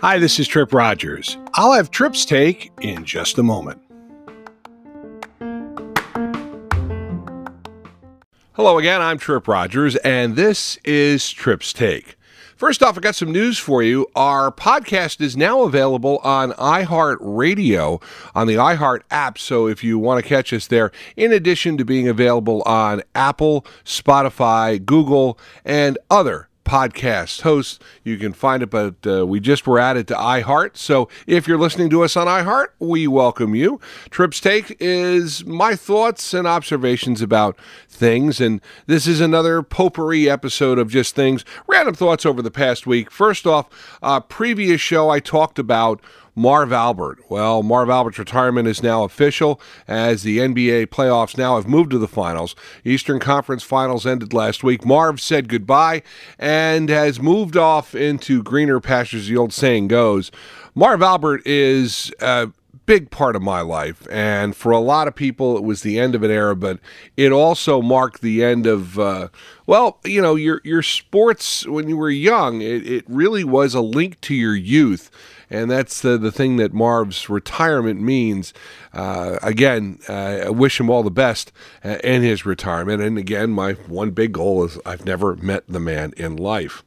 Hi, this is Tripp Rogers. I'll have Trip's take in just a moment. Hello again, I'm Tripp Rogers, and this is Tripp's Take. First off, I got some news for you. Our podcast is now available on iHeartRadio on the iHeart app. So if you want to catch us there, in addition to being available on Apple, Spotify, Google, and other podcast hosts. You can find it, but uh, we just were added to iHeart. So if you're listening to us on iHeart, we welcome you. Tripp's Take is my thoughts and observations about things. And this is another potpourri episode of just things, random thoughts over the past week. First off, uh, previous show I talked about Marv Albert. Well, Marv Albert's retirement is now official as the NBA playoffs now have moved to the finals. Eastern Conference finals ended last week. Marv said goodbye and has moved off into greener pastures, the old saying goes. Marv Albert is a big part of my life, and for a lot of people, it was the end of an era, but it also marked the end of, uh, well, you know, your your sports when you were young. It, it really was a link to your youth and that's the, the thing that Marv's retirement means. Uh, again, uh, I wish him all the best uh, in his retirement. And again, my one big goal is I've never met the man in life.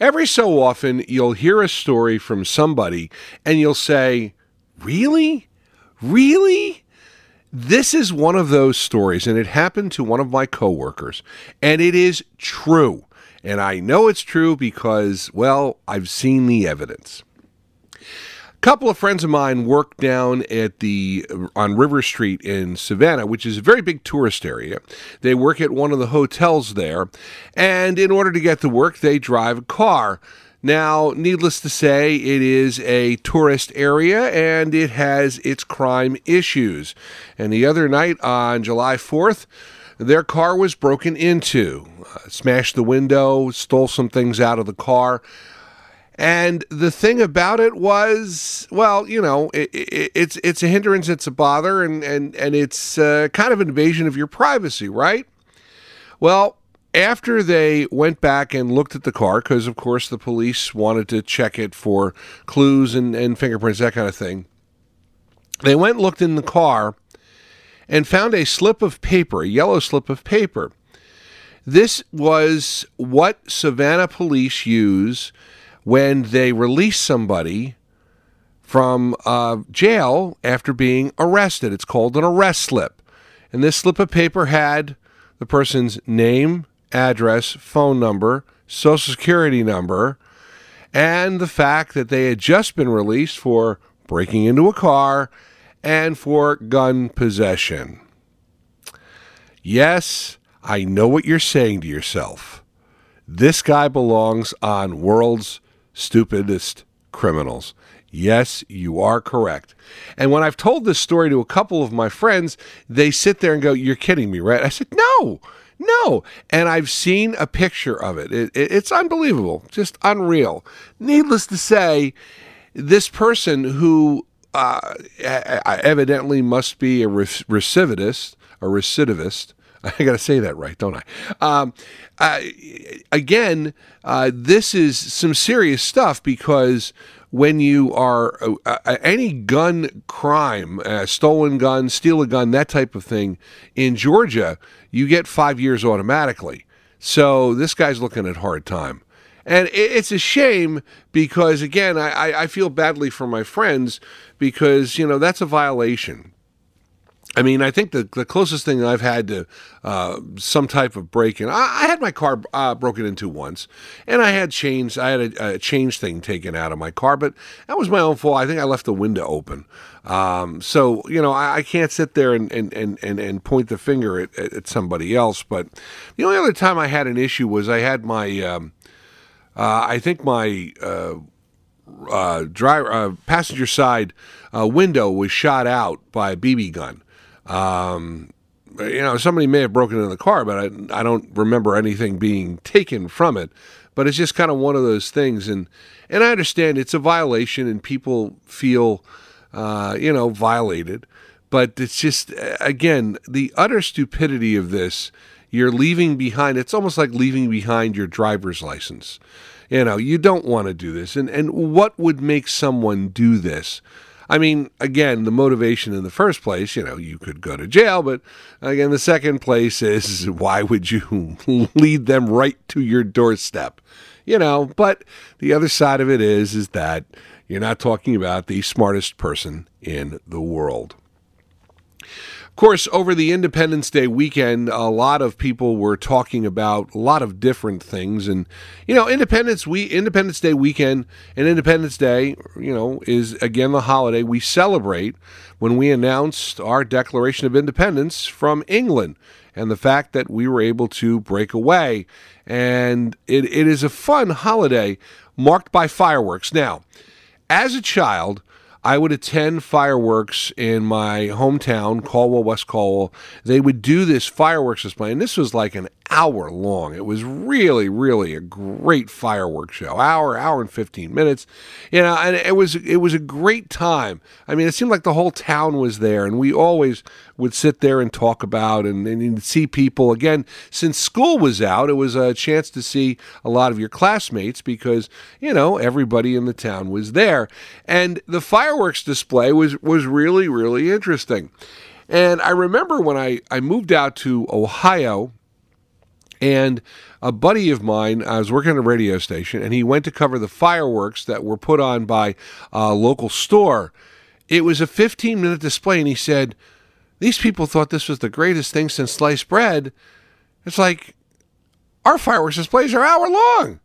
Every so often, you'll hear a story from somebody and you'll say, Really? Really? This is one of those stories, and it happened to one of my coworkers, and it is true. And I know it's true because, well, I've seen the evidence. A couple of friends of mine work down at the on River Street in Savannah, which is a very big tourist area. They work at one of the hotels there, and in order to get to work, they drive a car. Now, needless to say, it is a tourist area and it has its crime issues. And the other night on July 4th, their car was broken into, uh, smashed the window, stole some things out of the car. And the thing about it was, well, you know, it, it, it's it's a hindrance, it's a bother, and and and it's uh, kind of an invasion of your privacy, right? Well, after they went back and looked at the car, because of course the police wanted to check it for clues and, and fingerprints, that kind of thing, they went and looked in the car and found a slip of paper, a yellow slip of paper. This was what Savannah police use when they release somebody from uh, jail after being arrested. It's called an arrest slip. And this slip of paper had the person's name, address, phone number, social security number, and the fact that they had just been released for breaking into a car and for gun possession. Yes, I know what you're saying to yourself. This guy belongs on World's Stupidest Criminals. Yes, you are correct. And when I've told this story to a couple of my friends, they sit there and go, You're kidding me, right? I said, No, no. And I've seen a picture of it. it, it it's unbelievable, just unreal. Needless to say, this person who uh, evidently must be a recidivist, a recidivist. I got to say that right, don't I? Um, again, uh, this is some serious stuff because when you are uh, uh any gun crime, uh, stolen gun, steal a gun, that type of thing in Georgia, you get five years automatically. So this guy's looking at hard time. And it's a shame because, again, I, I feel badly for my friends because, you know, that's a violation. I mean, I think the, the closest thing I've had to uh, some type of break in, I, I had my car uh, broken into once, and I had chains. I had a, a, change thing taken out of my car, but that was my own fault. I think I left the window open. Um, so, you know, I, I, can't sit there and, and, and, and, and point the finger at, at, somebody else. But the only other time I had an issue was I had my. Um, uh, I think my uh, uh, driver uh, passenger side uh, window was shot out by a BB gun. Um, you know, somebody may have broken into the car, but I, I don't remember anything being taken from it. But it's just kind of one of those things, and and I understand it's a violation, and people feel, uh, you know, violated. But it's just again the utter stupidity of this you're leaving behind. It's almost like leaving behind your driver's license. You know, you don't want to do this. And and what would make someone do this? I mean, again, the motivation in the first place, you know, you could go to jail, but again, the second place is why would you lead them right to your doorstep? You know, but the other side of it is is that you're not talking about the smartest person in the world. Of course, over the Independence Day weekend, a lot of people were talking about a lot of different things, and you know, Independence we Independence Day weekend and Independence Day, you know, is again the holiday we celebrate when we announced our Declaration of Independence from England and the fact that we were able to break away, and it, it is a fun holiday marked by fireworks. Now, as a child, I would attend fireworks in my hometown, Caldwell, West Caldwell. They would do this fireworks display, and this was like an hour long. It was really, really a great fireworks show. Hour, hour and fifteen minutes. You know, and it was it was a great time. I mean, it seemed like the whole town was there, and we always would sit there and talk about and, and see people. Again, since school was out, it was a chance to see a lot of your classmates because, you know, everybody in the town was there. And the fireworks display was was really, really interesting. And I remember when I, I moved out to Ohio and a buddy of mine, I was working at a radio station, and he went to cover the fireworks that were put on by a local store. It was a 15 minute display, and he said, These people thought this was the greatest thing since sliced bread. It's like, our fireworks displays are hour long.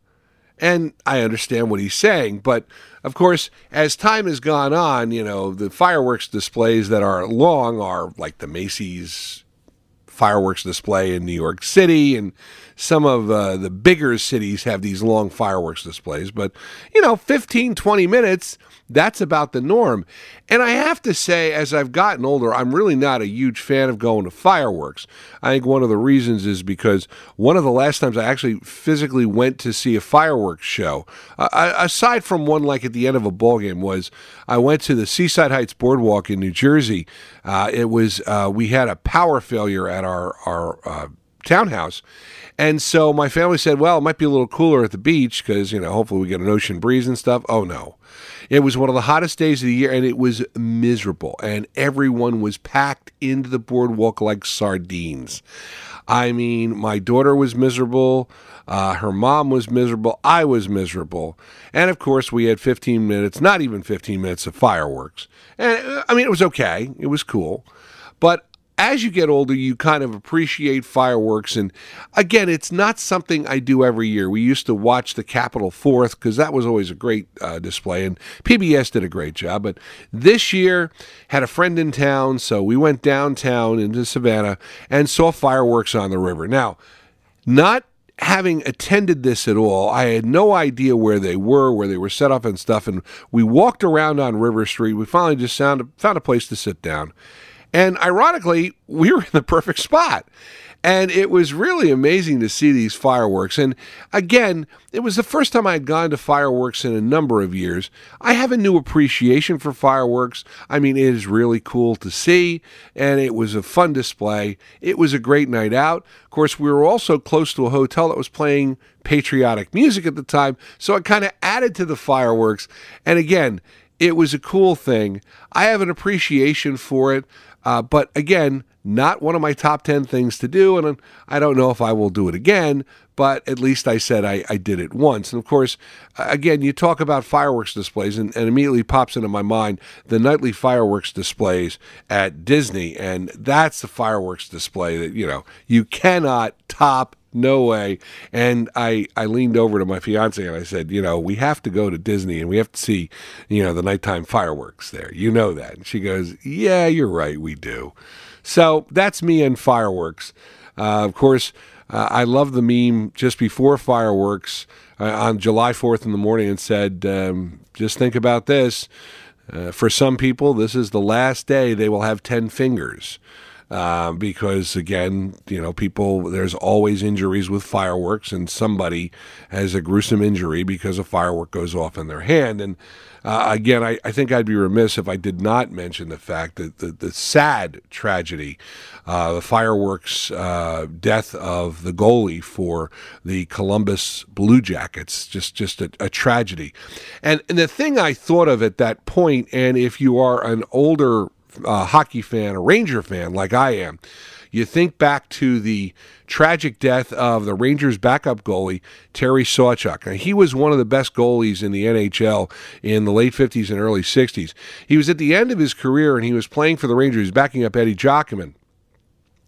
And I understand what he's saying, but of course, as time has gone on, you know, the fireworks displays that are long are like the Macy's fireworks display in New York City, and some of uh, the bigger cities have these long fireworks displays. But, you know, 15, 20 minutes, that's about the norm. And I have to say, as I've gotten older, I'm really not a huge fan of going to fireworks. I think one of the reasons is because one of the last times I actually physically went to see a fireworks show, uh, aside from one like at the end of a ball game, was I went to the Seaside Heights Boardwalk in New Jersey. Uh, it was uh, we had a power failure at our our uh, townhouse. And so my family said, well, it might be a little cooler at the beach because, you know, hopefully we get an ocean breeze and stuff. Oh, no. It was one of the hottest days of the year and it was miserable. And everyone was packed into the boardwalk like sardines. I mean, my daughter was miserable. Uh, her mom was miserable. I was miserable. And of course, we had 15 minutes, not even 15 minutes of fireworks. And uh, I mean, it was okay. It was cool. But as you get older, you kind of appreciate fireworks. And again, it's not something I do every year. We used to watch the Capitol Fourth because that was always a great uh, display, and PBS did a great job. But this year, had a friend in town, so we went downtown into Savannah and saw fireworks on the river. Now, not having attended this at all, I had no idea where they were, where they were set up and stuff. And we walked around on River Street. We finally just found, found a place to sit down. And ironically, we were in the perfect spot. And it was really amazing to see these fireworks. And again, it was the first time I had gone to fireworks in a number of years. I have a new appreciation for fireworks. I mean, it is really cool to see, and it was a fun display. It was a great night out. Of course, we were also close to a hotel that was playing patriotic music at the time, so it kind of added to the fireworks. And again, it was a cool thing. I have an appreciation for it. Uh, but again, not one of my top 10 things to do. And I don't know if I will do it again, but at least I said I, I did it once. And of course, again, you talk about fireworks displays, and, and immediately pops into my mind the nightly fireworks displays at Disney. And that's the fireworks display that, you know, you cannot top no way. And I, I leaned over to my fiance and I said, you know, we have to go to Disney and we have to see, you know, the nighttime fireworks there. You know that. And she goes, yeah, you're right. We do. So that's me and fireworks. Uh, of course, uh, I love the meme just before fireworks uh, on July 4th in the morning and said, um, just think about this. Uh, for some people, this is the last day they will have 10 fingers. Uh, because again, you know, people there's always injuries with fireworks, and somebody has a gruesome injury because a firework goes off in their hand. And uh, again, I, I, think I'd be remiss if I did not mention the fact that the, the sad tragedy, uh, the fireworks uh, death of the goalie for the Columbus Blue Jackets, just just a, a tragedy. And, and the thing I thought of at that point, and if you are an older uh, hockey fan, a Ranger fan like I am, you think back to the tragic death of the Rangers backup goalie, Terry Sawchuk. he was one of the best goalies in the NHL in the late 50s and early 60s. He was at the end of his career and he was playing for the Rangers, backing up Eddie Giacomin.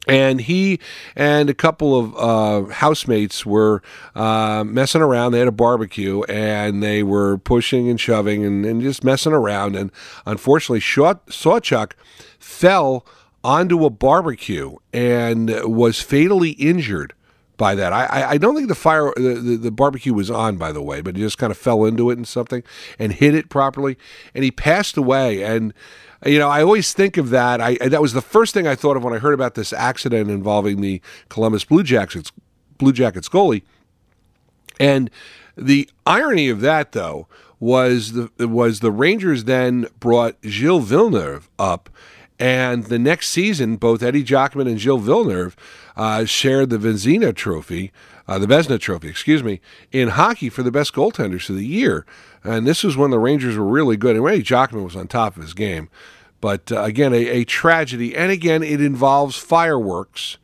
And he and a couple of uh, housemates were uh, messing around. They had a barbecue and they were pushing and shoving and, and just messing around. And unfortunately, Sawchuk fell onto a barbecue and was fatally injured by that. I, I don't think the fire the, the, the, barbecue was on, by the way, but he just kind of fell into it and something and hit it properly, and he passed away. And you know, I always think of that. I that was the first thing I thought of when I heard about this accident involving the Columbus Blue Jackets Blue Jackets goalie. And the irony of that, though, was the was the Rangers then brought Gilles Villemure up, and the next season, both Eddie Giacomin and Gilles Villemure uh, shared the Vezina Trophy, uh, the Vezina Trophy, excuse me, in hockey for the best goaltenders of the year. And this was when the Rangers were really good. And Eddie Giacomin was on top of his game. But uh, again, a, a tragedy. And again, it involves fireworks.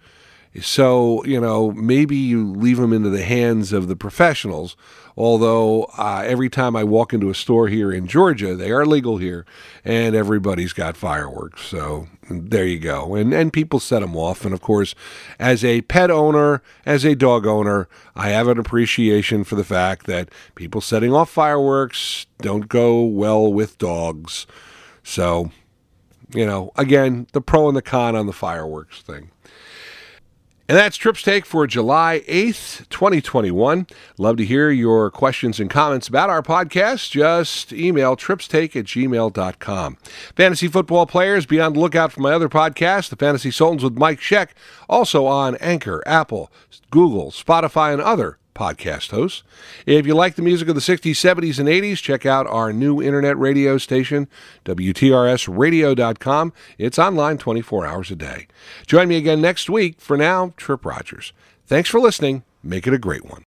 So, you know, maybe you leave them into the hands of the professionals Although uh, every time I walk into a store here in Georgia, they are legal here, and everybody's got fireworks. So there you go. And and people set them off. And of course, as a pet owner, as a dog owner, I have an appreciation for the fact that people setting off fireworks don't go well with dogs. So, you know, again, the pro and the con on the fireworks thing. And that's Tripp's Take for July 8th, 2021. Love to hear your questions and comments about our podcast. Just email tripstake at gmail.com. Fantasy football players, be on the lookout for my other podcast, The Fantasy Sultans with Mike Sheck, also on Anchor, Apple, Google, Spotify, and other podcast hosts. If you like the music of the 60s, 70s, and 80s, check out our new internet radio station, WTRSradio.com. It's online 24 hours a day. Join me again next week. For now, Tripp Rogers. Thanks for listening. Make it a great one.